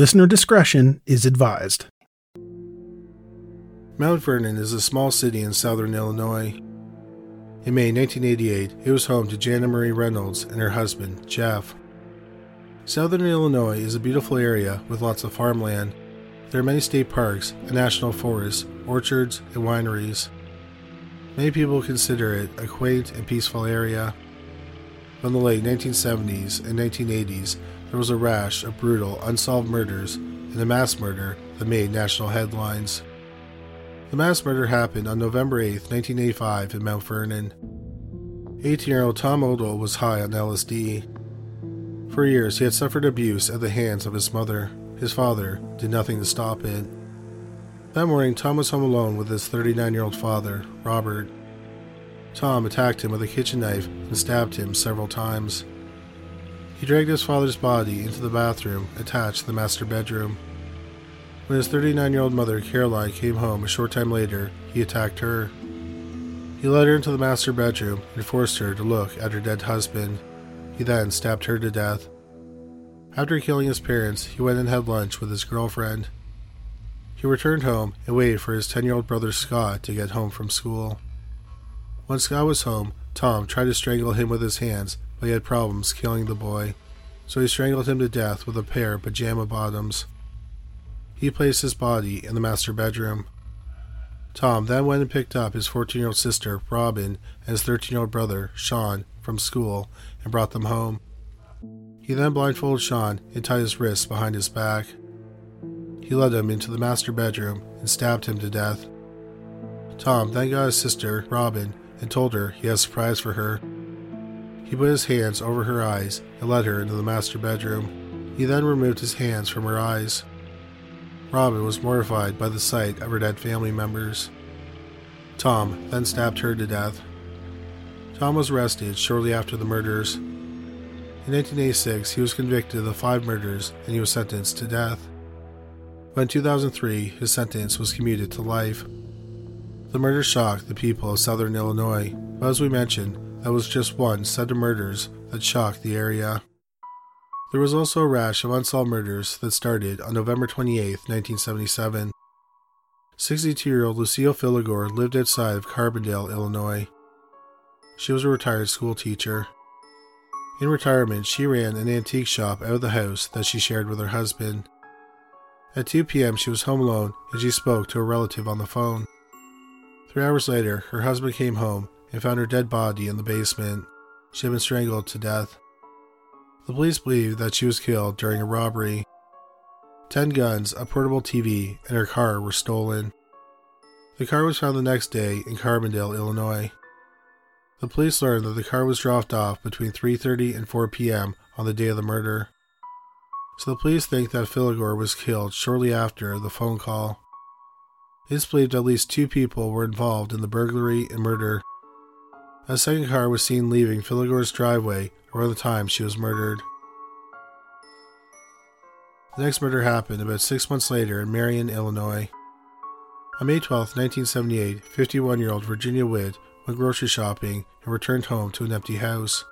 Listener discretion is advised. Mount Vernon is a small city in southern Illinois. In May 1988, it was home to Jana Marie Reynolds and her husband, Jeff. Southern Illinois is a beautiful area with lots of farmland. There are many state parks, a national forest, orchards, and wineries. Many people consider it a quaint and peaceful area. From the late 1970s and 1980s, there was a rash of brutal, unsolved murders and a mass murder that made national headlines. The mass murder happened on November 8, 1985, in Mount Vernon. 18 year old Tom Odle was high on LSD. For years, he had suffered abuse at the hands of his mother. His father did nothing to stop it. That morning, Tom was home alone with his 39 year old father, Robert. Tom attacked him with a kitchen knife and stabbed him several times. He dragged his father's body into the bathroom attached to the master bedroom. When his 39 year old mother, Caroline, came home a short time later, he attacked her. He led her into the master bedroom and forced her to look at her dead husband. He then stabbed her to death. After killing his parents, he went and had lunch with his girlfriend. He returned home and waited for his 10 year old brother Scott to get home from school. When Scott was home, Tom tried to strangle him with his hands, but he had problems killing the boy, so he strangled him to death with a pair of pajama bottoms. He placed his body in the master bedroom. Tom then went and picked up his 14 year old sister, Robin, and his 13 year old brother, Sean, from school and brought them home. He then blindfolded Sean and tied his wrists behind his back. He led him into the master bedroom and stabbed him to death. Tom then got his sister, Robin, and told her he had a surprise for her. He put his hands over her eyes and led her into the master bedroom. He then removed his hands from her eyes. Robin was mortified by the sight of her dead family members. Tom then stabbed her to death. Tom was arrested shortly after the murders. In 1986, he was convicted of the five murders and he was sentenced to death. But in 2003, his sentence was commuted to life. The murder shocked the people of southern Illinois, but as we mentioned, that was just one set of murders that shocked the area. There was also a rash of unsolved murders that started on November 28, 1977. 62 year old Lucille Filigore lived outside of Carbondale, Illinois. She was a retired school teacher. In retirement, she ran an antique shop out of the house that she shared with her husband. At 2 p.m., she was home alone and she spoke to a relative on the phone. Three hours later, her husband came home and found her dead body in the basement. She had been strangled to death. The police believe that she was killed during a robbery. Ten guns, a portable TV, and her car were stolen. The car was found the next day in Carbondale, Illinois. The police learned that the car was dropped off between 3:30 and 4 p.m. on the day of the murder. So the police think that Filigore was killed shortly after the phone call. It is believed at least two people were involved in the burglary and murder. A second car was seen leaving Filigore's driveway around the time she was murdered. The next murder happened about six months later in Marion, Illinois. On May 12, 1978, 51 year old Virginia Witt went grocery shopping and returned home to an empty house.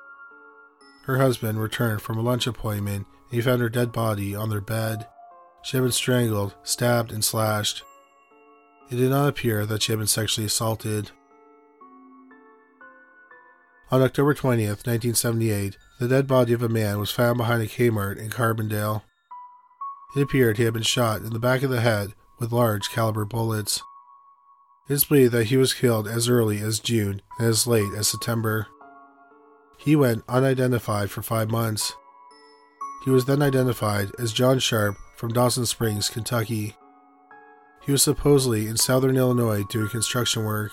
Her husband returned from a lunch appointment and he found her dead body on their bed. She had been strangled, stabbed, and slashed. It did not appear that she had been sexually assaulted. On October 20th, 1978, the dead body of a man was found behind a Kmart in Carbondale. It appeared he had been shot in the back of the head with large caliber bullets. It is believed that he was killed as early as June and as late as September. He went unidentified for five months. He was then identified as John Sharp from Dawson Springs, Kentucky. He was supposedly in southern Illinois doing construction work.